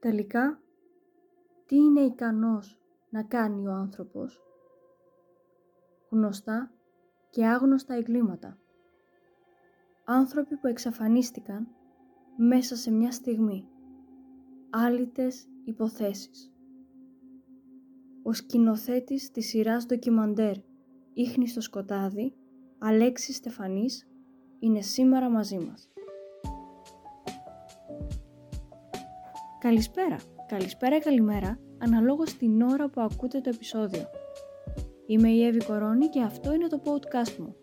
Τελικά, τι είναι ικανός να κάνει ο άνθρωπος; Γνωστά και άγνωστα εγκλήματα. Άνθρωποι που εξαφανίστηκαν μέσα σε μια στιγμή. Άλυτες υποθέσεις. Ο σκηνοθέτης της σειράς ντοκιμαντέρ «Ήχνη στο σκοτάδι», Αλέξης Στεφανής, είναι σήμερα μαζί μας. Καλησπέρα, καλησπέρα ή καλημέρα, αναλόγως την ώρα που ακούτε το επεισόδιο. Είμαι η Εύη Κορώνη και αυτό είναι το podcast μου.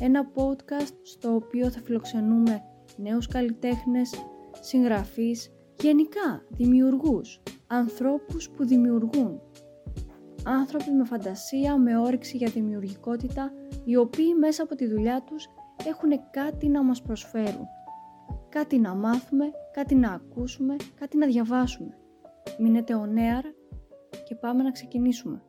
Ένα podcast στο οποίο θα φιλοξενούμε νέους καλλιτέχνες, συγγραφείς, γενικά δημιουργούς, ανθρώπους που δημιουργούν. Άνθρωποι με φαντασία, με όρεξη για δημιουργικότητα, οι οποίοι μέσα από τη δουλειά τους έχουν κάτι να μας προσφέρουν. Κάτι να μάθουμε, κάτι να ακούσουμε, κάτι να διαβάσουμε. Μείνετε ο νέαρ και πάμε να ξεκινήσουμε.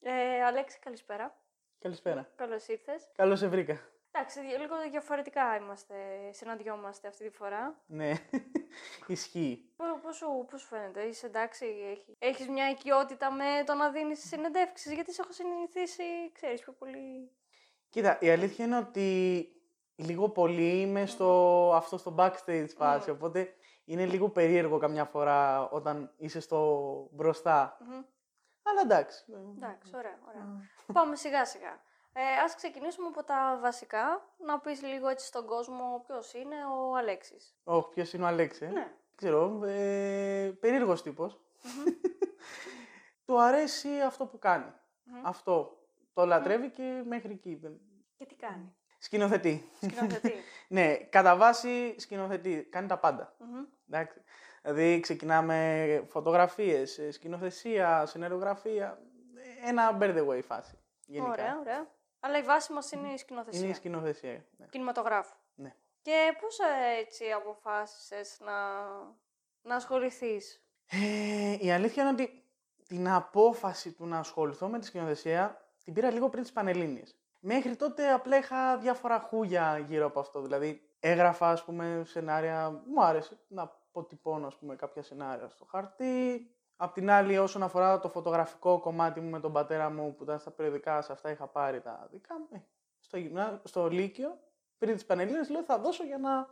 Ε, Αλέξη, καλησπέρα. Καλησπέρα. Καλώς ήρθες. Καλώς σε βρήκα. Εντάξει, λίγο διαφορετικά είμαστε, συναντιόμαστε αυτή τη φορά. Ναι, ισχύει. Πώς σου, πώς σου φαίνεται, είσαι εντάξει, έχεις μια οικειότητα με το να δίνεις συνεντεύξεις, γιατί σε έχω συνηθίσει, ξέρεις, πιο πολύ... Κοίτα, η αλήθεια είναι ότι λίγο πολύ είμαι στο, αυτό στο backstage φάση, οπότε είναι λίγο περίεργο καμιά φορά όταν είσαι στο μπροστα Αλλά εντάξει. Εντάξει, ωραία, ωραία. Πάμε σιγά σιγά. Ε, ας ξεκινήσουμε από τα βασικά, να πεις λίγο έτσι στον κόσμο ποιος είναι ο Αλέξης. Όχι, ποιος είναι ο Αλέξης, ε; Ναι. Ξέρω, ε, περίεργος Του αρέσει αυτό που κανει Αυτό. Το λατρεύει και μέχρι εκεί. Και τι κάνει; Σκηνοθετεί. Σκηνοθετεί. ναι, κατά βάση σκηνοθετεί. Κάνει τα πάντα. Εντάξει. Δηλαδή ξεκινάμε φωτογραφίες, ε, σκηνοθεσία, συνεργογραφία. Ένα bird away φάση. Γενικά. Ωραία, ωραία. Αλλά η βάση μας είναι η σκηνοθεσία. Είναι η σκηνοθεσία. Ναι. Κινηματογράφου. Ναι. Και πώς ε, έτσι αποφάσισες να, να ασχοληθείς; Ε, η αλήθεια είναι ότι την απόφαση του να ασχοληθώ με τη σκηνοθεσία την πήρα λίγο πριν τις Πανελλήνιες. Μέχρι τότε απλά είχα διάφορα χούγια γύρω από αυτό. Δηλαδή, έγραφα, ας πούμε, σενάρια. Μου άρεσε να αποτυπώνω, ας πούμε, κάποια σενάρια στο χαρτί. Απ' την άλλη, όσον αφορά το φωτογραφικό κομμάτι μου με τον πατέρα μου που ήταν στα περιοδικά, σε αυτά είχα πάρει τα δικά μου. Ε, στο, στο Λύκειο, πριν τις Πανελλήνες, λέω θα δώσω για να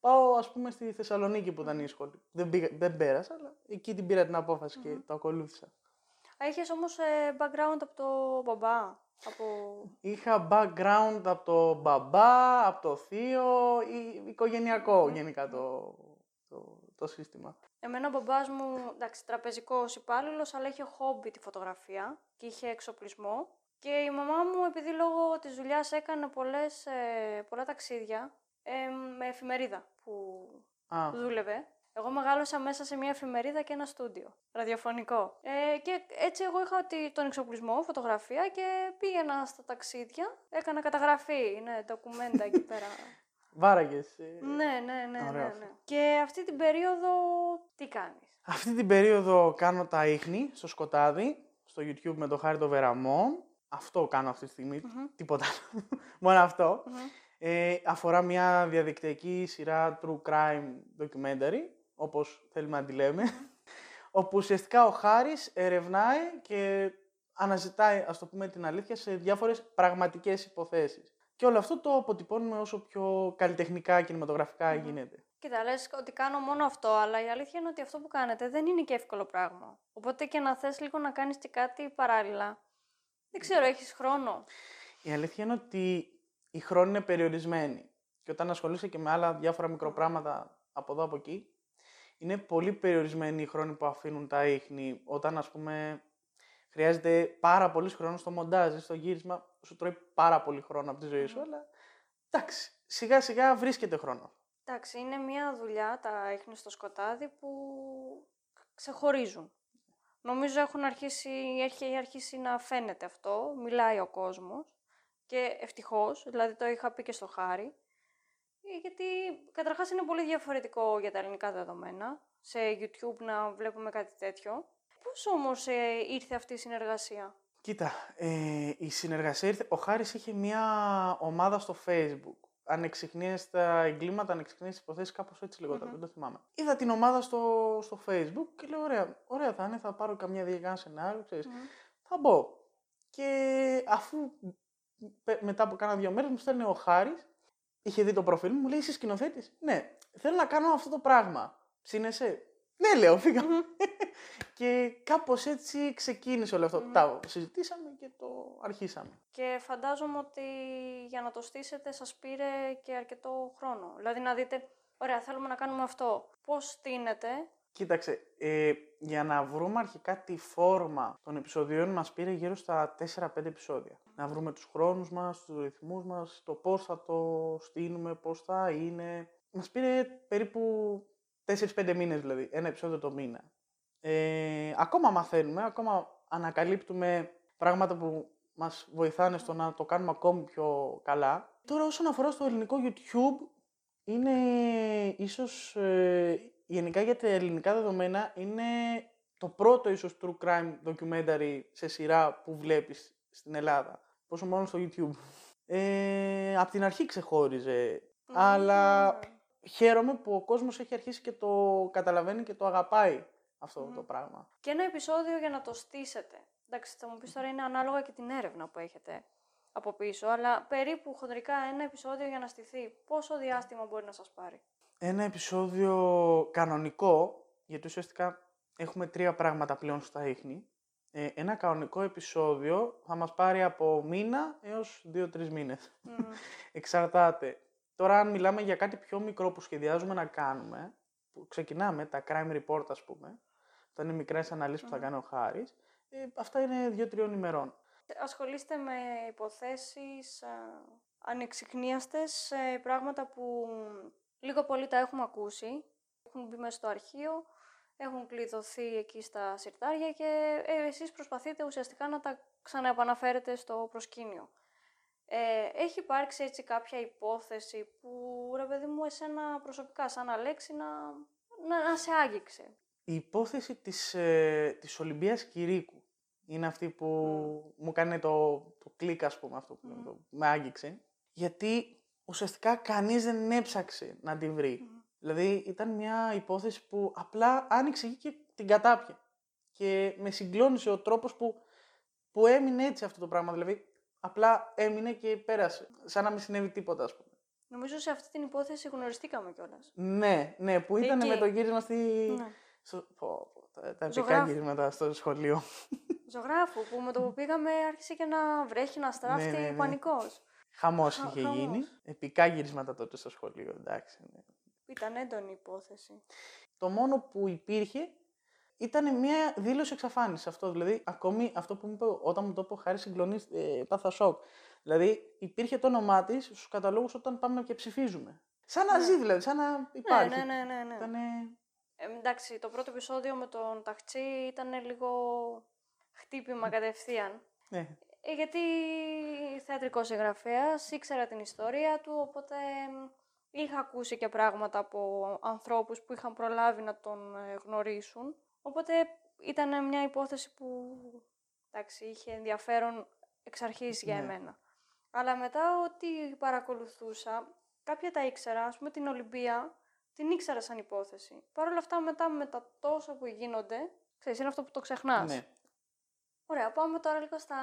πάω ας πούμε στη Θεσσαλονίκη που ήταν η σχολή. Δεν, δεν πέρασα, αλλά εκεί την πήρα την απόφαση και το ακολούθησα. Έχεις όμως ε, background από το μπαμπά. Από... Είχα background από το μπαμπά, από το θείο, ή, οικογενειακό γενικά το, το, το σύστημα. Εμένα ο μπαμπάς μου, εντάξει, τραπεζικός υπάλληλος, αλλά είχε χόμπι τη φωτογραφία και είχε εξοπλισμό. Και η μαμά μου, επειδή λόγω της δουλειάς έκανε πολλές, ε, πολλά ταξίδια, ε, με εφημερίδα που Α. δούλευε. Εγώ μεγάλωσα μέσα σε μια εφημερίδα και ένα στούντιο, ραδιοφωνικό. Ε, και έτσι εγώ είχα τον εξοπλισμό, φωτογραφία και πήγαινα στα ταξίδια, έκανα καταγραφή, ναι, ντοκουμέντα εκεί πέρα. Βάραγες. Ναι, ναι, ναι, ναι, ναι. Και αυτή την περίοδο τι κάνεις; Αυτή την περίοδο κάνω τα ίχνη στο σκοτάδι, στο YouTube με το Χάρη το Βεραμό. Αυτό κάνω αυτή τη στιγμη Τίποτα Μόνο Ε, αφορά μια διαδικτυακή σειρά true crime documentary, όπως θέλουμε να τη λέμε. όπου ουσιαστικά ο Χάρης ερευνάει και αναζητάει, ας το πούμε την αλήθεια, σε διάφορες πραγματικές υποθέσεις. Και όλο αυτό το αποτυπώνουμε όσο πιο καλλιτεχνικά, κινηματογραφικά γίνεται. Κοίτα, λες ότι κάνω μόνο αυτό, αλλά η αλήθεια είναι ότι αυτό που κάνετε δεν είναι και εύκολο πράγμα. Οπότε και να θες λίγο να κάνεις και κάτι παράλληλα. Δεν ξέρω, έχεις χρόνο; Η αλήθεια είναι ότι η χρόνοι είναι περιορισμένοι. Και όταν ασχολείσαι και με άλλα διάφορα μικροπράγματα από εδώ από εκεί, είναι πολύ περιορισμένοι οι χρόνοι που αφήνουν τα ίχνη. Όταν, ας πούμε, χρειάζεται πάρα πολύ χρόνο στο μοντάζ, στο γύρισμα, σου τρώει πάρα πολύ χρόνο από τη ζωή σου, αλλά εντάξει, σιγά σιγά βρίσκεται χρόνο. Εντάξει, είναι μια δουλειά, τα έχεις στο σκοτάδι που ξεχωρίζουν. Νομίζω έχουν αρχίσει, έχει αρχίσει να φαίνεται αυτό, μιλάει ο κόσμος και ευτυχώς, δηλαδή το είχα πει και στο Χάρη, ε, γιατί καταρχάς είναι πολύ διαφορετικό για τα ελληνικά δεδομένα, σε YouTube να βλέπουμε κάτι τέτοιο. Πώς όμως ε, ήρθε αυτή η συνεργασία; Κοίτα, ε, η συνεργασία ήρθε... Ο Χάρης είχε μια ομάδα στο Facebook. ανεξιχνίαστα εγκλήματα, ανεξιχνίαστα υποθέσεις, κάπως έτσι λεγόταν, Μμμ. δεν το θυμάμαι. Είδα την ομάδα στο, στο Facebook και λέω: Ωραία, ωραία θα είναι, θα πάρω καμιά διακά σενάριο, ξέρεις. Μμμ. Θα μπω. Και αφού πε- μετά από κάνα δύο μέρες μου στέλνει ο Χάρης, είχε δει το προφίλ μου, μου λέει: Είσαι σκηνοθέτης; Ναι, θέλω να κάνω αυτό το πράγμα. Ψήνεσαι. Ναι, λέω, φύγα. Μμμ. και κάπως έτσι ξεκίνησε όλο αυτό. Μμμ. Τα συζητήσαμε και το αρχίσαμε. Και φαντάζομαι ότι για να το στήσετε σας πήρε και αρκετό χρόνο. Δηλαδή να δείτε, ωραία, θέλουμε να κάνουμε αυτό. Πώς στείνεται; Κοίταξε, ε, για να βρούμε αρχικά τη φόρμα των επεισοδιών μας πήρε γύρω στα 4-5 επεισόδια. Να βρούμε τους χρόνους μας, τους ρυθμούς μας, το πώς θα το στείλουμε, πώς θα είναι. Μας πήρε περίπου 4-5 μήνες δηλαδή, ένα επεισόδιο το μήνα. Ε, ακόμα μαθαίνουμε, ακόμα ανακαλύπτουμε πράγματα που μας βοηθάνε στο να το κάνουμε ακόμη πιο καλά. Τώρα όσον αφορά στο ελληνικό YouTube, είναι ίσως, ε, γενικά για τα ελληνικά δεδομένα, είναι το πρώτο ίσως true crime documentary σε σειρά που βλέπεις στην Ελλάδα. Πόσο μόνο στο YouTube. Ε, απ' την αρχή ξεχώριζε, αλλά Μμμ. Χαίρομαι που ο κόσμος έχει αρχίσει και το καταλαβαίνει και το αγαπάει αυτό Μμμ. το πράγμα. Και ένα επεισόδιο για να το στήσετε. Εντάξει, θα μου πεις τώρα είναι ανάλογα και την έρευνα που έχετε από πίσω, αλλά περίπου χοντρικά ένα επεισόδιο για να στηθεί. Πόσο διάστημα μπορεί να σας πάρει; Ένα επεισόδιο κανονικό, γιατί ουσιαστικά έχουμε τρία πράγματα πλέον στα ίχνη. Ε, ένα κανονικό επεισόδιο θα μας πάρει από μήνα έως δύο-τρεις μήνες. Μμμ. Εξαρτάται. Τώρα αν μιλάμε για κάτι πιο μικρό που σχεδιάζουμε να κάνουμε, που ξεκινάμε, τα crime report ας πούμε, αυτά είναι μικρές αναλύσεις που θα Μμμ. κάνει ο Χάρης, ε, αυτά είναι δύο-τριών ημερών. Ασχολείστε με υποθέσεις α, ανεξιχνίαστες, ε, πράγματα που λίγο πολύ τα έχουμε ακούσει, έχουν μπει μέσα στο αρχείο, έχουν κλειδωθεί εκεί στα συρτάρια και ε, εσείς προσπαθείτε ουσιαστικά να τα ξαναεπαναφέρετε στο προσκήνιο. Ε, έχει υπάρξει έτσι κάποια υπόθεση που, ρε παιδί μου, εσένα προσωπικά σαν Αλέξη να, να, να σε άγγιξε; Η υπόθεση της, ε, της Ολυμπίας Κυρίκου είναι αυτή που μου κάνει το, το κλικ, ας πούμε, αυτό που Μμμ. το, με άγγιξε. Γιατί ουσιαστικά κανείς δεν έψαξε να την βρει. Μμμ. Δηλαδή ήταν μια υπόθεση που απλά άνοιξε εκεί και την κατάπιε. Και με συγκλώνησε ο τρόπος που, που έμεινε έτσι αυτό το πράγμα. Δηλαδή απλά έμεινε και πέρασε. Σαν να μην συνέβη τίποτα, ας πούμε. Νομίζω σε αυτή την υπόθεση γνωριστήκαμε κιόλας. Ναι, ναι, που ήταν Εκεί. με το γύρισμα στη... Ναι. Στο... Πω, πω, τα, τα επικά Ζωγράφου. γυρίσματα στο σχολείο. Ζωγράφου που με το που πήγαμε άρχισε και να βρέχει, να στράφτει, Ναι, ναι, ναι. πανικός. Χαμός Χα- είχε χαμός. γίνει. Επικά γυρίσματα τότε στο σχολείο, εντάξει. Ναι. Ήταν έντονη η υπόθεση. Το μόνο που υπήρχε ήταν μια δήλωση εξαφάνισης αυτό. Δηλαδή, ακόμη αυτό που μου είπε όταν μου το είπε ο Χάρης συγκλονί, ε, πάθα σοκ. Δηλαδή, υπήρχε το όνομά της στους καταλόγους όταν πάμε και ψηφίζουμε. Σαν να Ναι. ζει, δηλαδή, σαν να υπάρχει. Ναι, ναι, ναι, ναι. ναι. Ήτανε... Ε, εντάξει, το πρώτο επεισόδιο με τον Ταχτσί ήταν λίγο χτύπημα κατευθείαν. Ναι. Ε, γιατί θεατρικός συγγραφέας, ήξερα την ιστορία του, οπότε μ, είχα ακούσει και πράγματα από ανθρώπους που είχαν προλάβει να τον ε, γνωρίσουν. Οπότε ήταν μια υπόθεση που εντάξει, είχε ενδιαφέρον εξ αρχής για Ναι. εμένα. Αλλά μετά ό,τι παρακολουθούσα, κάποια τα ήξερα, ας πούμε την Ολυμπία, την ήξερα σαν υπόθεση. Παρ' όλα αυτά μετά με τα τόσα που γίνονται, ξέρεις, είναι αυτό που το ξεχνάς. ναι. Ωραία, πάμε τώρα λίγο στα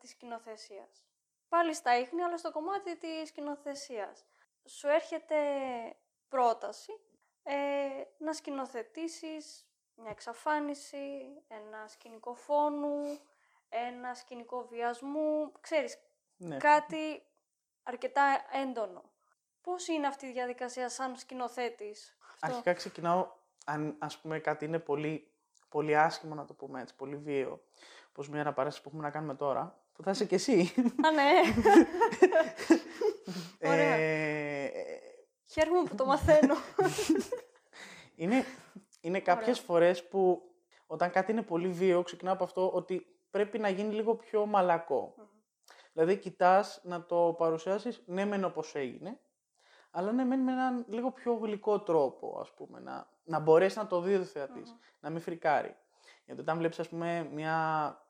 της σκηνοθεσίας. Πάλι στα ίχνη, αλλά στο κομμάτι της σκηνοθεσίας. Σου έρχεται πρόταση ε, να σκηνοθετήσεις μια εξαφάνιση, ένα σκηνικό φόνου, ένα σκηνικό βιασμού, ξέρεις, ναι. κάτι αρκετά έντονο. Πώς είναι αυτή η διαδικασία σαν σκηνοθέτης. Αυτό; Αρχικά ξεκινάω, αν ας πούμε κάτι είναι πολύ, πολύ άσχημο να το πούμε έτσι, πολύ βίαιο, όπως μια αναπαράσταση που έχουμε να κάνουμε τώρα, που θα είσαι κι εσύ. Α, ναι. Ωραία. Ε, Χαίρομαι που το μαθαίνω. είναι, είναι κάποιες φορές που όταν κάτι είναι πολύ βίαιο, ξεκινάω από αυτό ότι πρέπει να γίνει λίγο πιο μαλακό. Μμμ. Δηλαδή, κοιτάς να το παρουσιάσεις, ναι μεν όπως έγινε, αλλά ναι μεν με έναν λίγο πιο γλυκό τρόπο, ας πούμε, να, να μπορέσει να το δει ο θεατης Μμμ. να μην φρικάρει. Γιατί όταν βλέπεις, ας πούμε, μια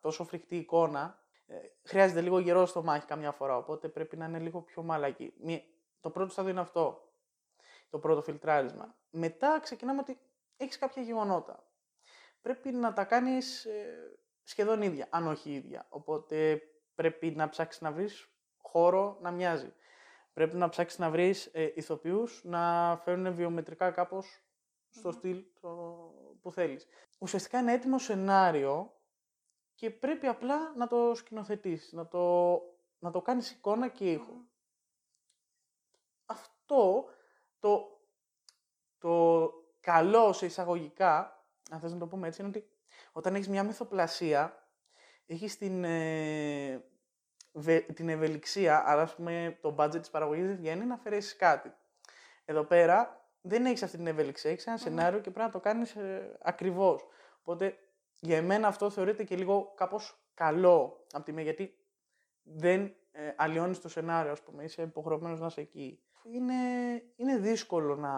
τόσο φρικτή εικόνα, ε, χρειάζεται λίγο γερό στο μάχη καμιά φορά, οπότε πρέπει να είναι λίγο πιο μαλακή. Μια, Το πρώτο στάδιο είναι αυτό. Το πρώτο φιλτράρισμα. Μετά ξεκινάμε ότι έχεις κάποια γεγονότα. Πρέπει να τα κάνεις ε, σχεδόν ίδια, αν όχι ίδια. Οπότε πρέπει να ψάξεις να βρεις χώρο να μοιάζει. Πρέπει να ψάξεις να βρεις ε, ηθοποιούς να φέρουν βιομετρικά κάπως στο στυλ το, που θέλεις. Ουσιαστικά είναι έτοιμο σενάριο και πρέπει απλά να το σκηνοθετήσεις, να το, να το κάνεις εικόνα και ήχο. Αυτό το, το καλό σε εισαγωγικά, αν θες να το πούμε έτσι, είναι ότι όταν έχεις μια μυθοπλασία, έχεις την, ε, την ευελιξία, άρα ας πούμε το budget της παραγωγής δεν βγαίνει να αφαιρέσεις κάτι. Εδώ πέρα δεν έχεις αυτή την ευελιξία, έχεις ένα σενάριο και πρέπει να το κάνεις ε, ακριβώς. Οπότε για εμένα αυτό θεωρείται και λίγο κάπως καλό από τη μία, γιατί δεν ε, αλλοιώνεις το σενάριο, ας πούμε, είσαι υποχρεωμένος να είσαι εκεί. Είναι, είναι δύσκολο να,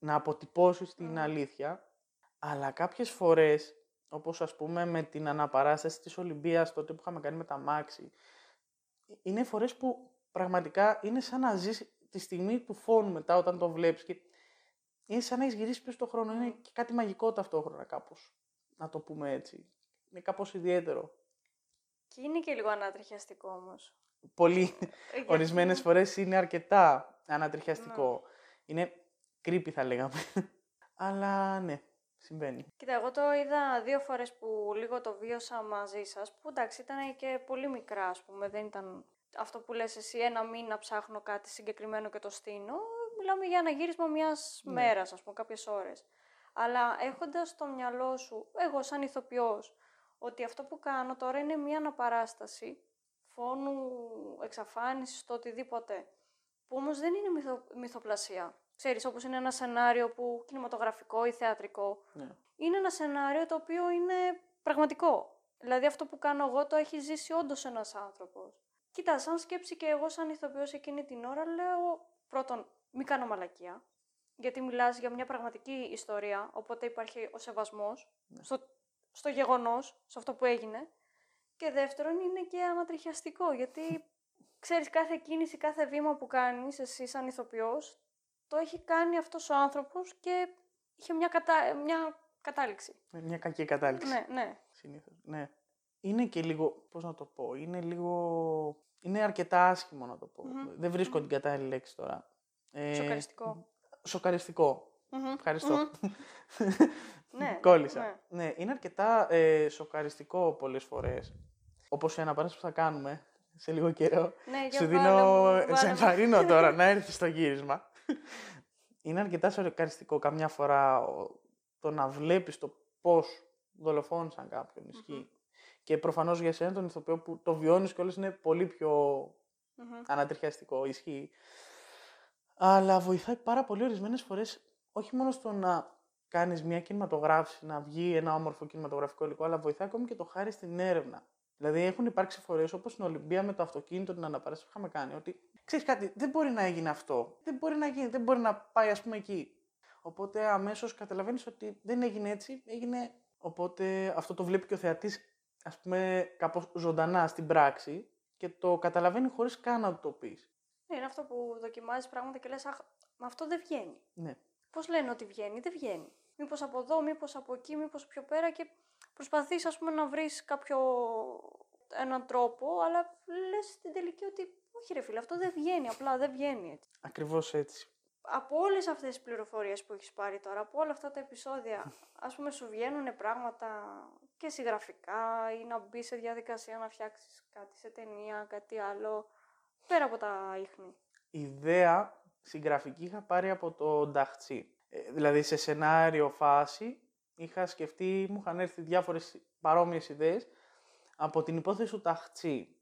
να αποτυπώσεις την αλήθεια, αλλά κάποιες φορές, όπως ας πούμε με την αναπαράσταση της Ολυμπίας, τότε που είχαμε κάνει με τα Μάξι, είναι φορές που πραγματικά είναι σαν να ζεις τη στιγμή του φόνου μετά όταν το βλέπεις και είναι σαν να έχεις γυρίσει πίσω στον χρόνο. Είναι και κάτι μαγικό ταυτόχρονα κάπως, να το πούμε έτσι. Είναι κάπως ιδιαίτερο. Και είναι και λίγο ανατριχιαστικό όμως. Πολύ. Ε, Ορισμένες φορές είναι αρκετά ανατριχιαστικό. Ναι. Είναι creepy θα λέγαμε. Αλλά ναι, συμβαίνει. Κοίτα, εγώ το είδα δύο φορές που λίγο το βίωσα μαζί σας, που εντάξει ήταν και πολύ μικρά ας πούμε, δεν ήταν αυτό που λες εσύ ένα μήνα ψάχνω κάτι συγκεκριμένο και το στείνω, μιλάμε για ένα γύρισμα μιας ναι. μέρας, ας πούμε, κάποιες ώρες. Αλλά έχοντας στο μυαλό σου, εγώ σαν ηθοποιός, ότι αυτό που κάνω τώρα είναι μια αναπαράσταση φόνου, εξαφάνισης, το οτιδήποτε, που όμως δεν είναι μυθο, μυθοπλασία. Ξέρεις, όπως είναι ένα σενάριο που κινηματογραφικό ή θεατρικό. Ναι. Είναι ένα σενάριο το οποίο είναι πραγματικό. Δηλαδή αυτό που κάνω εγώ το έχει ζήσει όντως ένας άνθρωπος. Κοίτα, σαν σκέψη και εγώ σαν ηθοποιός εκείνη την ώρα λέω πρώτον μην κάνω μαλακία, γιατί μιλάς για μια πραγματική ιστορία, οπότε υπάρχει ο σεβασμός ναι. στο, στο γεγονός, σε αυτό που έγινε. Και δεύτερον είναι και ανατριχιαστικό, γιατί ξέρεις κάθε κίνηση, κάθε βήμα που κάνεις εσύ σαν ηθοποιός, το έχει κάνει αυτός ο άνθρωπος και είχε μια, κατα... μια κατάληξη. Μια κακή κατάληξη. Ναι, ναι. Συνήθως, ναι. Είναι και λίγο, πώς να το πω, είναι λίγο... Είναι αρκετά άσχημο να το πω. Δεν βρισκω την κατάλληλη λέξη τώρα. Ε, σοκαριστικό. Σοκαριστικό. Ευχαριστώ. ναι. Κόλλησα. Ναι. ναι. είναι αρκετά ε, σοκαριστικό πολλές φορές. Όπως ένα παράδειγμα που θα κάνουμε σε λίγο καιρό. Ναι, Σου δίνω, σε εμφανίνω τώρα να έρθεις στο γύρισμα. Είναι αρκετά σοκαριστικό καμιά φορά το να βλέπεις το πώς δολοφόνησαν κάποιον ισχύει. Και προφανώς για σένα τον ηθοποιό που το βιώνεις κιόλας είναι πολύ πιο mm-hmm. ανατριχιαστικό, ισχύει. Αλλά βοηθάει πάρα πολύ ορισμένες φορές όχι μόνο στο να κάνεις μια κινηματογράφηση, να βγει ένα όμορφο κινηματογραφικό υλικό, αλλά βοηθάει ακόμη και το χάρη στην έρευνα. Δηλαδή, έχουν υπάρξει φορές όπως στην Ολυμπία με το αυτοκίνητο, την αναπαράσταση που είχαμε κάνει, ότι ξέρεις κάτι, δεν μπορεί να έγινε αυτό. Δεν μπορεί να γίνει, δεν μπορεί να πάει, ας πούμε, εκεί. Οπότε αμέσως καταλαβαίνεις ότι δεν έγινε έτσι, έγινε. Οπότε αυτό το βλέπει και ο θεατής, ας πούμε, κάπως ζωντανά στην πράξη και το καταλαβαίνει χωρίς καν να το πεις. Ναι, είναι αυτό που δοκιμάζεις πράγματα και λες, Αχ, μα αυτό δεν βγαίνει. Ναι. Πώς λένε ότι βγαίνει, δεν βγαίνει. Μήπως από εδώ, μήπως από εκεί, μήπως πιο πέρα και προσπαθείς, ας πούμε, να βρεις κάποιο έναν τρόπο, αλλά λες στην τελική ότι όχι, ρε φίλε, αυτό δεν βγαίνει. Απλά δεν βγαίνει έτσι. Ακριβώς έτσι. Από όλες αυτές τις πληροφορίες που έχεις πάρει τώρα, από όλα αυτά τα επεισόδια, ας πούμε, σου βγαίνουν πράγματα και συγγραφικά ή να μπει σε διαδικασία να φτιάξεις κάτι σε ταινία, κάτι άλλο. Πέρα από τα ίχνη. Η ιδέα συγγραφική είχα πάρει από το Νταχτσί. Ε, δηλαδή σε σενάριο φάση είχα σκεφτεί, μου είχαν έρθει διάφορες παρόμοιες ιδέες από την υπόθεση του Ταχτσί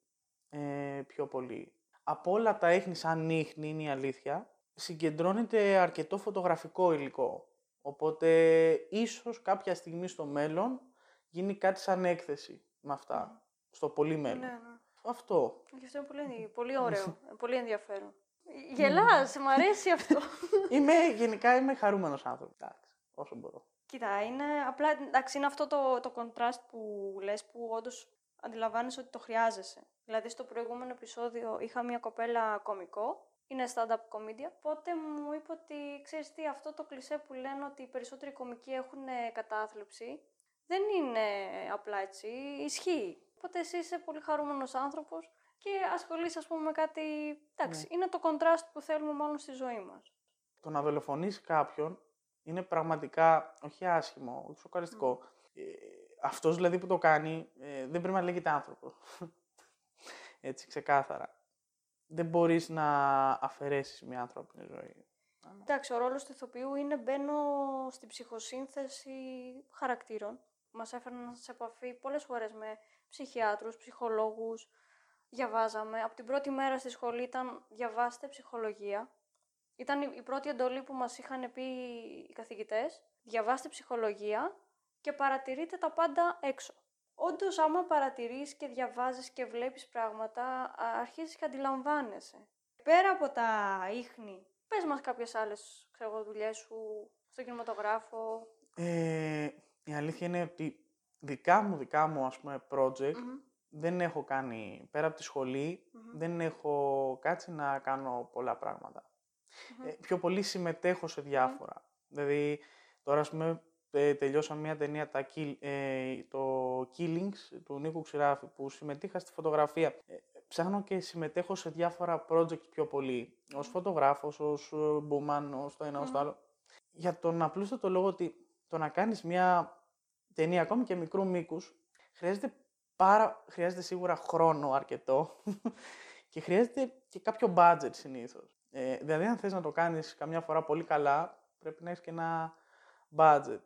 ε, πιο πολύ. Από όλα τα ίχνη σαν ίχνη είναι η αλήθεια, συγκεντρώνεται αρκετό φωτογραφικό υλικό. Οπότε ίσως κάποια στιγμή στο μέλλον γίνει κάτι σαν έκθεση με αυτά. Στο πολύ μέλλον. Ναι, ναι. Αυτό. Και αυτό είναι πολύ, πολύ ωραίο, πολύ ενδιαφέρον. Γελάς, μου αρέσει αυτό. είμαι, γενικά είμαι χαρούμενος άνθρωπος, εντάξει, όσο μπορώ. Κοίτα, είναι απλά, εντάξει, είναι αυτό το, το contrast που λες, που όντως αντιλαμβάνεσαι ότι το χρειάζεσαι. Δηλαδή, στο προηγούμενο επεισόδιο είχα μια κοπέλα κομικό είναι stand-up comedian. Οπότε μου είπε ότι ξέρεις τι, αυτό το κλισέ που λένε ότι οι περισσότεροι κομικοί έχουν ε, κατάθλιψη, δεν είναι απλά έτσι, ισχύει. Οπότε εσύ είσαι πολύ χαρούμενος άνθρωπος και ασχολείσαι ας πούμε με κάτι, εντάξει, Ναι. είναι το contrast που θέλουμε μάλλον στη ζωή μας. Το να δολοφονήσει κάποιον είναι πραγματικά όχι άσχημο, σοκαριστικό. Ε, αυτός δηλαδή που το κάνει ε, δεν πρέπει να λέγεται άνθρωπο. Έτσι, ξεκάθαρα. Δεν μπορείς να αφαιρέσεις μια ανθρώπινη ζωή. Εντάξει, ο ρόλος του ηθοποιού είναι μπαίνω στην ψυχοσύνθεση χαρακτήρων. Μας έφεραν σε επαφή πολλές φορές με ψυχιάτρους, ψυχολόγους, διαβάζαμε. Από την πρώτη μέρα στη σχολή ήταν διαβάστε ψυχολογία. Ήταν η- η πρώτη εντολή που μας είχαν πει οι καθηγητές. Διαβάστε ψυχολογία και παρατηρείτε τα πάντα έξω. Όντως, άμα παρατηρείς και διαβάζεις και βλέπεις πράγματα, α- αρχίζεις και αντιλαμβάνεσαι. Πέρα από τα ίχνη, πες μας κάποιες άλλες, ξέρω εγώ, δουλειές σου στον κινηματογράφο. Ε, η αλήθεια είναι ότι δικά μου, δικά μου, ας πούμε, project Μμμ. δεν έχω κάνει, πέρα από τη σχολη Μμμ. δεν έχω κάτσει να κάνω πολλά πράγματα. Μμμ. Ε, πιο πολύ συμμετέχω σε διάφορα. Δηλαδή, τώρα, ας πούμε, ε, τελειώσαμε μια ταινία, τα, Kill- ε, το Killings, του Νίκου Ξηράφη, που συμμετείχα στη φωτογραφία. Ε, ψάχνω και συμμετέχω σε διάφορα project πιο πολύ, ως φωτογράφος, ως ε, μπούμαν, ως το ένα, ως το Μμμ. άλλο. Για τον απλούστατο λόγο ότι το να κάνεις μια ταινία, ακόμη και μικρού μήκους, χρειάζεται, πάρα, χρειάζεται σίγουρα χρόνο αρκετό και χρειάζεται και κάποιο budget συνήθως. Ε, δηλαδή, αν θες να το κάνεις καμιά φορά πολύ καλά, πρέπει να έχεις και ένα budget.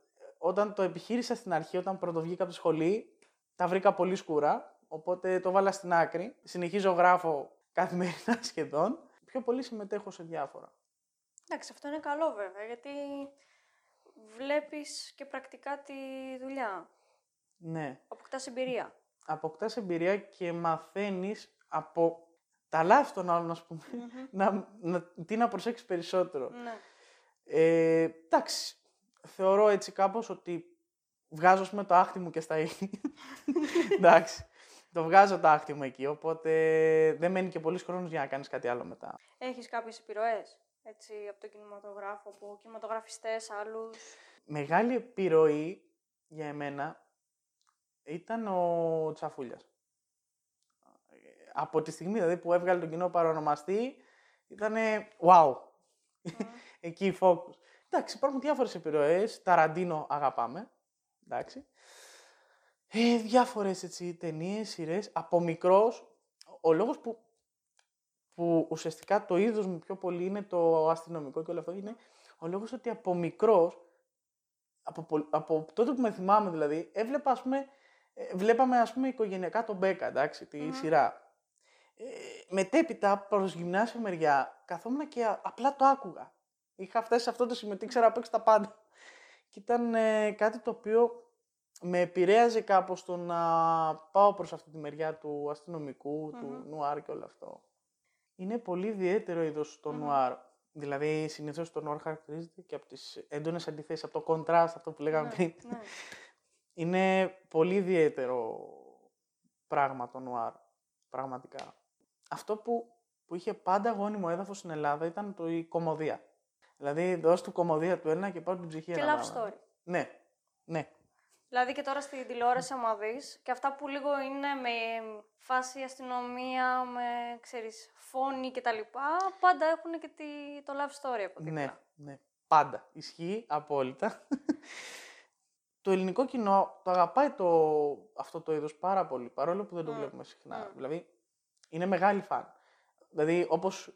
Όταν το επιχείρησα στην αρχή, όταν πρώτο βγήκα από τη σχολή, τα βρήκα πολύ σκούρα, οπότε το βάλα στην άκρη. Συνεχίζω γράφω καθημερινά σχεδόν. Πιο πολύ συμμετέχω σε διάφορα. Εντάξει, αυτό είναι καλό βέβαια, γιατί βλέπεις και πρακτικά τη δουλειά. Ναι. Αποκτάς εμπειρία. Αποκτάς εμπειρία και μαθαίνεις από τα λάθη των άλλων, ας πούμε, Μμμ. να, να, τι να προσέξεις περισσότερο. Ναι. Ε, εντάξει, θεωρώ έτσι κάπως ότι βγάζω ας πούμε, το άχτι μου και στα ίχνη. εντάξει, το βγάζω το άχτι μου εκεί, οπότε δεν μένει και πολύς χρόνος για να κάνεις κάτι άλλο μετά. Έχεις κάποιες επιρροές, έτσι, από τον κινηματογράφο, από κινηματογραφιστές, άλλους; Μεγάλη επιρροή για εμένα ήταν ο Τσαφούλιας. Ε, Από τη στιγμή δηλαδή, που έβγαλε τον κοινό παρονομαστή, ήταν wow. Εκεί η focus. Εντάξει, υπάρχουν διάφορες επιρροές. Ταραντίνο αγαπάμε. Εντάξει. Ε, διάφορες έτσι, ταινίες, σειρές. Από μικρός, ο λόγος που, που ουσιαστικά το είδος μου πιο πολύ είναι το αστυνομικό και όλο αυτό είναι ο λόγος ότι από μικρός, από, πο- από τότε που με θυμάμαι δηλαδή, έβλεπα ας πούμε, ε, βλέπαμε ας πούμε οικογενειακά τον Μπέκα, εντάξει, τη Μμμ. σειρά. Ε, μετέπειτα προς γυμνάσιο μεριά καθόμουν και α- απλά το άκουγα. Είχα φτάσει σε αυτό το σημείο, ότι ήξερα απ' έξω τα πάντα. Και ήταν ε, κάτι το οποίο με επηρέαζε κάπως το να πάω προς αυτή τη μεριά του αστυνομικού, του Μμμ. νουάρ και όλο αυτό. Είναι πολύ ιδιαίτερο είδος το Μμμ. νουάρ. Δηλαδή, συνήθως το νουάρ χαρακτηρίζεται και από τις έντονες αντιθέσεις, από το κοντράστ, αυτό που λέγαμε ναι, πριν. ναι. Είναι πολύ ιδιαίτερο πράγμα το νουάρ, πραγματικά. Αυτό που, που είχε πάντα γόνιμο έδαφος στην Ελλάδα ήταν το, η κομμωδία. Δηλαδή, δώσ' του κομμωδία του ένα και πάω την ψυχή Και ένα love πράγμα. story. Ναι, ναι. Δηλαδή και τώρα στην τηλεόραση, άμα δεις, και αυτά που λίγο είναι με φάση αστυνομία, με, ξέρεις, φόνη και τα λοιπά, πάντα έχουν και τη, το love story από δίπλα. Ναι, ναι. Πάντα. Ισχύει απόλυτα. το ελληνικό κοινό το αγαπάει το, αυτό το είδος πάρα πολύ, παρόλο που δεν το Μμ, βλέπουμε συχνά. μμ. Δηλαδή, είναι μεγάλη φαν. Δηλαδή, όπως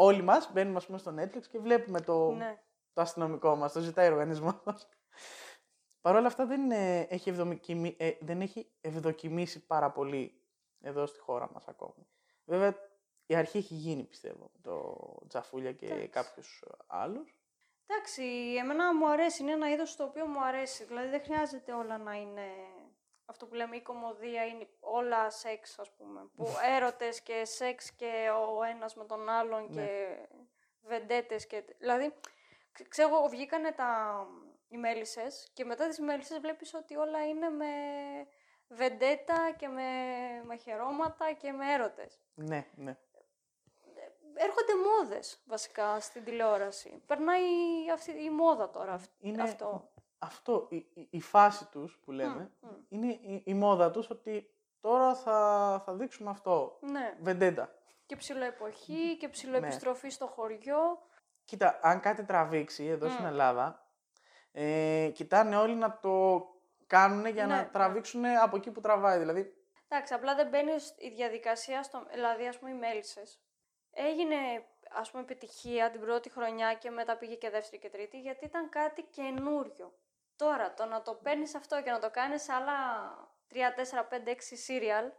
όλοι μας μπαίνουμε ας πούμε, στο Netflix και βλέπουμε το, Ναι. το αστυνομικό μας, το ζητάει ο οργανισμός. Παρ' όλα αυτά δεν, ε, έχει ευδοκιμη- ε, δεν έχει ευδοκιμήσει πάρα πολύ εδώ στη χώρα μας ακόμη. Βέβαια, η αρχή έχει γίνει, πιστεύω, με το Τζαφούλια και Εντάξει. κάποιους άλλους. Εντάξει, εμένα μου αρέσει, είναι ένα είδος το οποίο μου αρέσει. Δηλαδή δεν χρειάζεται όλα να είναι αυτό που λέμε η κομμωδία, είναι όλα σεξ ας πούμε. Που έρωτες και σεξ και ο ένας με τον άλλον Ναι. και βεντέτες και... Δηλαδή, ξ- ξέρω εγώ, βγήκανε τα οι μέλισσες και μετά τις μέλισσες βλέπεις ότι όλα είναι με βεντέτα και με μαχαιρώματα και με έρωτες. Ναι, ναι. έρχονται μόδες βασικά στην τηλεόραση. Περνάει αυτή η μόδα τώρα αυ- Είναι αυτό. Αυτό, η, η- η φάση τους που λέμε, Μμ, μμ. είναι η, η μόδα τους ότι τώρα θα, θα δείξουμε αυτό. Ναι. Βεντέτα. Και ψηλοεποχή και ψηλοεπιστροφή στο χωριό. Κοίτα, αν κάτι τραβήξει εδώ στην Μμ. Ελλάδα, ε, κοιτάνε όλοι να το κάνουν για Ναι, να ναι. τραβήξουν από εκεί που τραβάει. Δηλαδή, Εντάξει, απλά δεν μπαίνει η διαδικασία στο. Δηλαδή, ας πούμε, οι μέλισσες. Έγινε, ας πούμε, επιτυχία την πρώτη χρονιά και μετά πήγε και δεύτερη και τρίτη, γιατί ήταν κάτι καινούριο. Τώρα, το να το παίρνεις αυτό και να το κάνεις άλλα 3, 4, 5, 6 σύριαλ,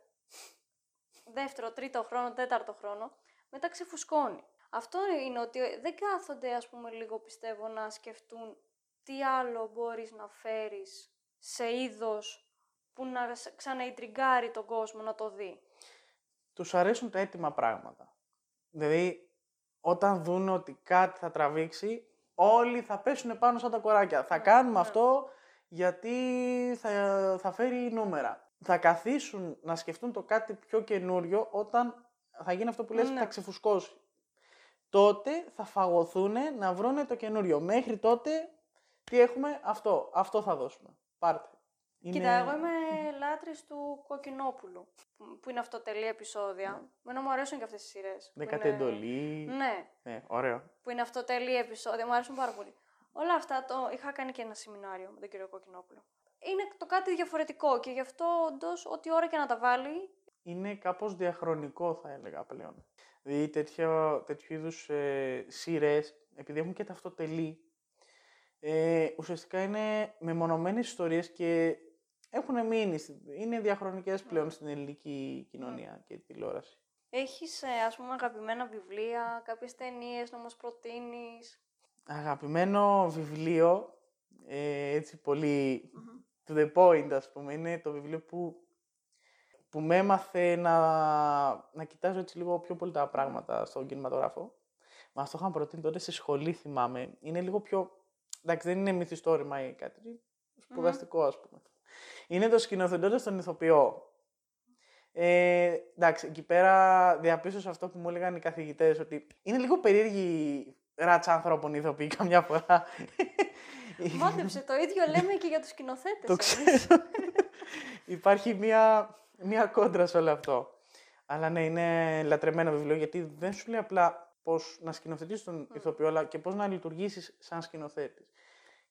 δεύτερο, τρίτο χρόνο, τέταρτο χρόνο, μετά ξεφουσκώνει. Αυτό είναι ότι δεν κάθονται, ας πούμε, λίγο πιστεύω να σκεφτούν τι άλλο μπορείς να φέρεις σε είδος που να σ- ξαναϊντριγκάρει τον κόσμο να το δει. τους αρέσουν τα έτοιμα πράγματα. Δηλαδή, όταν δουν ότι κάτι θα τραβήξει, όλοι θα πέσουν πάνω σαν τα κοράκια. Θα Ναι, κάνουμε ναι. αυτό γιατί θα, θα φέρει νούμερα. Θα καθίσουν να σκεφτούν το κάτι πιο καινούριο όταν θα γίνει αυτό που λες, Ναι. θα ξεφουσκώσει. Τότε θα φαγωθούν να βρούνε το καινούριο. Μέχρι τότε, τι έχουμε, αυτό. Αυτό θα δώσουμε. Πάρτε. Κοίτα, εγώ είμαι λάτρης του Κοκκινόπουλου, που- που είναι αυτοτελή επεισόδια. Μένα μου αρέσουν και αυτές τις σειρές. που Δέκατη είναι- εντολή. Ναι, Ναι, ωραίο. που είναι αυτοτελή επεισόδια, μου αρέσουν πάρα πολύ. Όλα αυτά το είχα κάνει και ένα σεμινάριο με τον κύριο Κοκκινόπουλο. Είναι το κάτι διαφορετικό και γι' αυτό όντως ό,τι ώρα και να τα βάλει. είναι κάπως διαχρονικό θα έλεγα πλέον. Δηλαδή τέτοιο, τέτοιου είδους ε, σειρές, επειδή έχουν και ταυτοτελή, ε, ουσιαστικά είναι μεμονωμένες ιστορίες και έχουν μείνει, στη- είναι διαχρονικές πλέον στην ελληνική κοινωνία και τηλεόραση. Έχεις, ε, ας πούμε, αγαπημένα βιβλία, κάποιες ταινίες να μας προτείνεις. Αγαπημένο βιβλίο, ε, έτσι πολύ to the point ας πούμε, είναι το βιβλίο που, που με έμαθε να, να κοιτάζω έτσι λίγο πιο πολύ τα πράγματα στον κινηματογράφο. Μα το είχαν προτείνει τότε σε σχολή, θυμάμαι. Είναι λίγο πιο. Εντάξει, δεν είναι μυθιστόρημα ή κάτι. Σπουδαστικό, ας πούμε. Είναι το σκηνοθετώντας στον ηθοποιό. Ε, εντάξει, εκεί πέρα διαπίστωσα αυτό που μου έλεγαν οι καθηγητές, ότι είναι λίγο περίεργη ράτσα ανθρώπων οι ηθοποιοί καμιά φορά. Μάντεψε, το ίδιο λέμε και για τους σκηνοθέτες. Το εμείς. ξέρω. Υπάρχει μία, μία κόντρα σε όλο αυτό. Αλλά ναι, είναι λατρεμένο βιβλίο γιατί δεν σου λέει απλά πώς να σκηνοθετήσεις τον ηθοποιό, αλλά και πώς να λειτουργήσεις σαν σκηνοθέτης.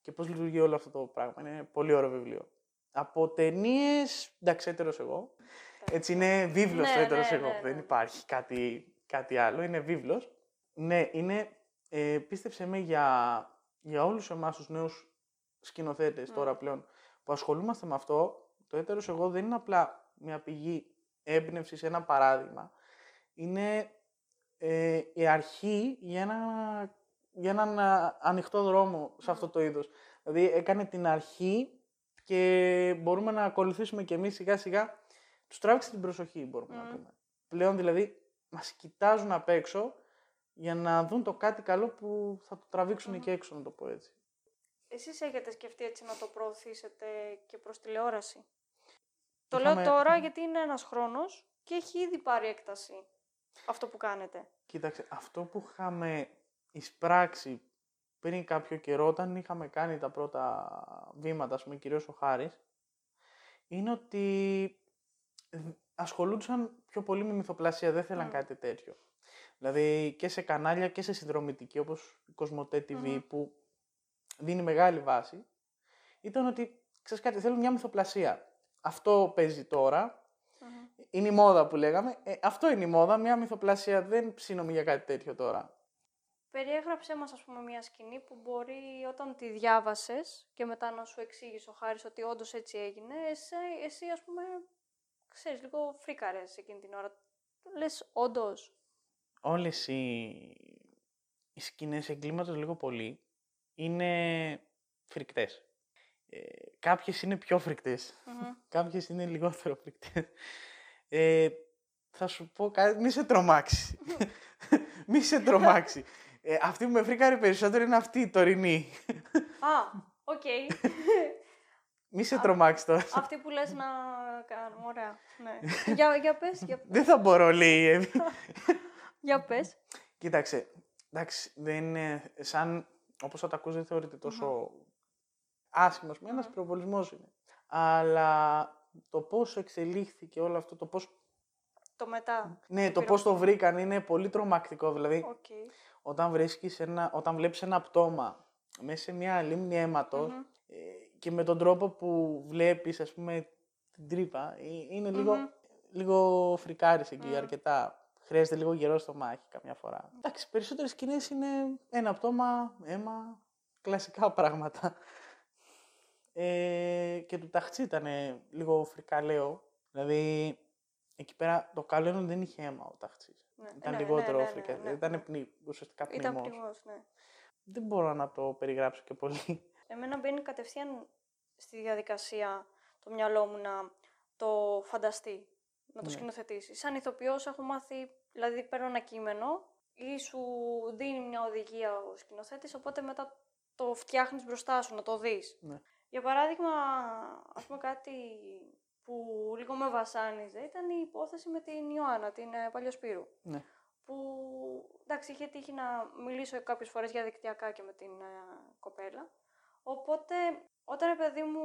Και πώς λειτουργεί όλο αυτό το πράγμα. Είναι πολύ ωραίο βιβλίο. Από ταινίες, εντάξει, έτερος εγώ. Έτσι είναι βίβλος Ναι, το έτερος ναι, εγώ. ναι, ναι. Δεν υπάρχει κάτι, κάτι άλλο. Είναι βίβλος. Ναι, είναι. Ε, πίστεψε με για, για όλους εμάς τους νέους σκηνοθέτες τώρα πλέον που ασχολούμαστε με αυτό, το έτερος εγώ δεν είναι απλά μια πηγή έμπνευση, ένα παράδειγμα. Είναι ε, η αρχή για, ένα, για έναν α, ανοιχτό δρόμο σε αυτό το είδος. Δηλαδή έκανε την αρχή και μπορούμε να ακολουθήσουμε και εμείς σιγά σιγά. Τους τράβηξε την προσοχή μπορούμε να Μμμ. πούμε. Πλέον δηλαδή μας κοιτάζουν απ' έξω για να δουν το κάτι καλό που θα το τραβήξουν Μμμ. και έξω να το πω έτσι. Εσείς έχετε σκεφτεί έτσι να το προωθήσετε και προς τηλεόραση; Το Είχαμε- λέω τώρα γιατί είναι ένας χρόνος και έχει ήδη πάρει έκταση αυτό που κάνετε. Κοίταξε, αυτό που είχαμε εισπράξει πριν κάποιο καιρό, όταν είχαμε κάνει τα πρώτα βήματα, ας πούμε, κυρίως ο Χάρης, είναι ότι δ- ασχολούνταν πιο πολύ με μυθοπλασία, δεν θέλαν Μμ. κάτι τέτοιο. Δηλαδή και σε κανάλια και σε συνδρομητική, όπως η Κοσμοτέ TV, Μμμ. που δίνει μεγάλη βάση, ήταν ότι, ξέρεις κάτι, θέλουν μια μυθοπλασία. Αυτό παίζει τώρα, Μμμ. είναι η μόδα που λέγαμε. Ε, αυτό είναι η μόδα, μια μυθοπλασία. Δεν ψήνομαι για κάτι τέτοιο τώρα. Περιέγραψέ μας, ας πούμε, μια σκηνή που μπορεί όταν τη διάβασες και μετά να σου εξήγησε ο Χάρης ότι όντως έτσι έγινε, εσύ, εσύ ας πούμε, ξέρεις, λίγο φρίκαρες εκείνη την ώρα. Λες, όντως. Όλες οι, οι σκηνές εγκλήματος λίγο πολύ είναι φρικτές. Ε, κάποιες είναι πιο φρικτές. Μμμ. Κάποιες είναι λιγότερο φρικτές. Ε, θα σου πω κάτι, μη σε τρομάξει. μη σε τρομάξει. Ε, αυτή που με φρίκαρε περισσότερο είναι αυτή η τωρινή. Α, οκ. μη σε τρομάξεις τώρα. Αυτή που λες να κάνουμε, ωραία. Ναι. για, για πες, για, Δεν θα μπορώ, λέει η Εύη. για πες. Κοίταξε, εντάξει, δεν είναι σαν, όπως θα το ακούς δεν θεωρείται τόσο άσχημος, με ένας Μμμ. πυροβολισμός είναι. Αλλά το πόσο εξελίχθηκε όλο αυτό, το πώς, Το μετά. ναι, το πώς το βρήκαν είναι πολύ τρομακτικό. Δηλαδή, Οκ. Όταν, βρίσκεις ένα, όταν βλέπεις ένα πτώμα μέσα σε μια λίμνη αίματος Μμμ. ε, και με τον τρόπο που βλέπεις, ας πούμε, την τρύπα, ε, είναι λίγο, Μμμ. λίγο φρικάρεις εκεί Μμ. αρκετά. Χρειάζεται λίγο γερό στο μάχη καμιά φορά. Εντάξει, περισσότερες σκηνές είναι ένα πτώμα, αίμα, κλασικά πράγματα. Ε, και του ταχτσί ήταν λίγο φρικαλαίο. Δηλαδή, εκεί πέρα το καλό είναι ότι δεν είχε αίμα ο ταχτσής. Ναι, Ήταν ναι, λιγότερο ναι, ναι, φρικα- ναι, ναι, Ήταν ναι. πνί, ουσιαστικά Ήταν πνίμος. πληγός, ναι. Δεν μπορώ να το περιγράψω και πολύ. Εμένα μπαίνει κατευθείαν στη διαδικασία το μυαλό μου να το φανταστεί, να το Ναι. σκηνοθετήσει. Σαν ηθοποιός έχω μάθει, δηλαδή παίρνω ένα κείμενο ή σου δίνει μια οδηγία ο σκηνοθέτης, οπότε μετά το φτιάχνεις μπροστά σου, να το δεις. Ναι. Για παράδειγμα, ας πούμε κάτι που λίγο με βασάνιζε ήταν η υπόθεση με την Ιωάννα, την ε, Παλιοσπύρου. Ναι. Που εντάξει, είχε τύχει να μιλήσω κάποιες φορές για δικτυακά και με την ε, κοπέλα. Οπότε, όταν ρε παιδί μου,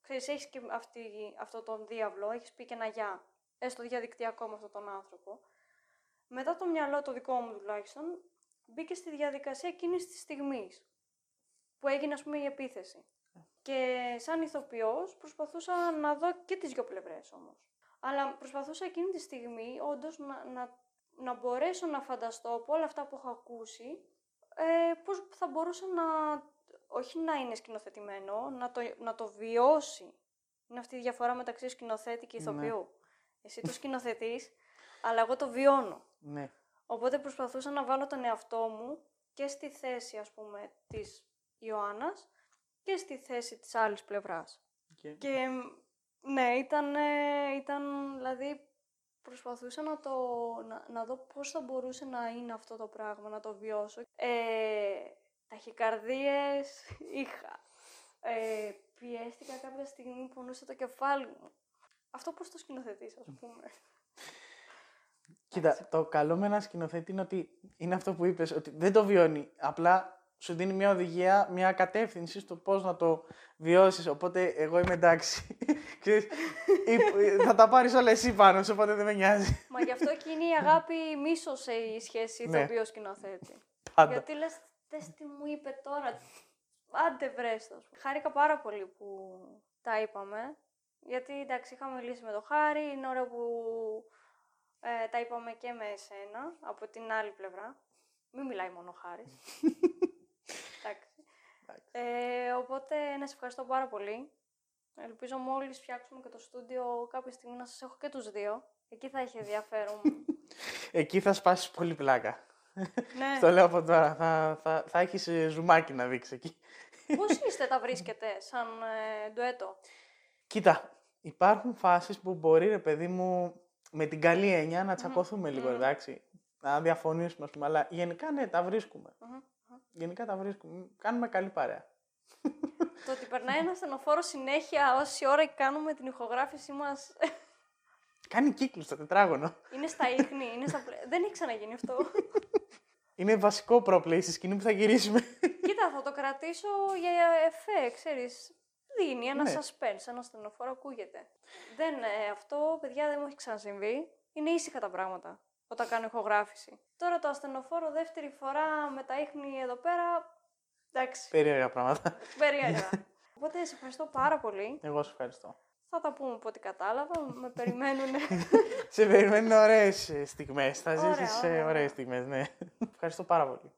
ξέρεις, έχεις και αυτή, αυτό τον διάβλο, έχεις πει και ένα γεια, έστω διαδικτυακό με αυτόν τον άνθρωπο, μετά το μυαλό, το δικό μου τουλάχιστον, μπήκε στη διαδικασία εκείνης της στιγμής που έγινε, ας πούμε, η επίθεση. Και σαν ηθοποιός προσπαθούσα να δω και τις δυο πλευρές όμως. Αλλά προσπαθούσα εκείνη τη στιγμή όντως να, να, να μπορέσω να φανταστώ από όλα αυτά που έχω ακούσει ε, πώς θα μπορούσε να, όχι να είναι σκηνοθετημένο, να το, να το βιώσει. Είναι αυτή η διαφορά μεταξύ σκηνοθέτη και Ναι. ηθοποιού. Εσύ το σκηνοθετείς, αλλά εγώ το βιώνω. Ναι. Οπότε προσπαθούσα να βάλω τον εαυτό μου και στη θέση, ας πούμε, της Ιωάννας και στη θέση της άλλης πλευράς. Και... Και ναι, ήταν, ε, ήταν δηλαδή προσπαθούσα να, το, να, να δω πώς θα μπορούσε να είναι αυτό το πράγμα, να το βιώσω. Ε, ταχυκαρδίες είχα. Ε, πιέστηκα κάποια στιγμή που πονούσε το κεφάλι μου. Αυτό πώς το σκηνοθετείς, ας πούμε. Κοίτα, το καλό με ένα σκηνοθέτη είναι ότι είναι αυτό που είπες, ότι δεν το βιώνει. Απλά σου δίνει μια οδηγία, μια κατεύθυνση στο πώς να το βιώσεις. Οπότε εγώ είμαι εντάξει. Ξέρεις, ή- θα τα πάρεις όλα εσύ πάνω σου, οπότε δεν με νοιάζει. Μα γι' αυτό και είναι η αγάπη μίσος σε η σχέση Ναι. ηθοποιός σκηνοθέτη. Πάντα. Γιατί λες, δες τι μου είπε τώρα. Άντε βρες το. ας πούμε. Χάρηκα πάρα πολύ που τα είπαμε. Γιατί εντάξει, είχαμε μιλήσει με το Χάρη. Είναι ωραίο που ε, τα είπαμε και με εσένα από την άλλη πλευρά. Μην μιλάει μόνο ο Χάρης. εντάξει. Εντάξει. Ε, οπότε να σε ευχαριστώ πάρα πολύ. Ελπίζω μόλις φτιάξουμε και το στούντιο κάποια στιγμή να σας έχω και τους δύο. Εκεί θα έχει ενδιαφέρον. Εκεί θα σπάσεις πολύ πλάκα. ναι. Το λέω από τώρα. Θα, θα, θα έχεις ε, ζουμάκι να δείξεις εκεί. Πώς είστε τα βρίσκετε σαν ε, ντουέτο; Κοίτα, υπάρχουν φάσεις που μπορεί, ρε παιδί μου, με την καλή έννοια να τσακωθούμε λίγο, μμμ. εντάξει. Να διαφωνήσουμε, ας πούμε. Αλλά γενικά, ναι, τα βρίσκουμε. Μμμ. Γενικά τα βρίσκουμε. Κάνουμε καλή παρέα. Το ότι περνάει ένα στενοφόρο συνέχεια όση ώρα κάνουμε την ηχογράφησή μας Κάνει κύκλους στο τετράγωνο. είναι στα ίχνη, είναι στα... πλε- Δεν έχει ξαναγίνει αυτό. Είναι βασικό pro-play στη σκηνή που θα γυρίσουμε. Κοίτα, θα το κρατήσω για εφέ, ξέρεις. Δίνει ένα Ναι. suspense, ένα στενοφόρο ακούγεται. Δεν, ε, αυτό, παιδιά, δεν μου έχει ξανασυμβεί. Είναι ήσυχα τα πράγματα όταν κάνω ηχογράφηση. Τώρα το ασθενοφόρο δεύτερη φορά με τα ίχνη εδώ πέρα, εντάξει, Περίεργα πράγματα. περίεργα. Οπότε σε ευχαριστώ πάρα πολύ. Εγώ σου ευχαριστώ. Θα τα πούμε από ό,τι κατάλαβα. Με περιμένουν. Σε περιμένουν ωραίες ε, στιγμές. Θα Ωραία, ζήσεις ωραία. ωραίες στιγμές, ναι. Ευχαριστώ πάρα πολύ.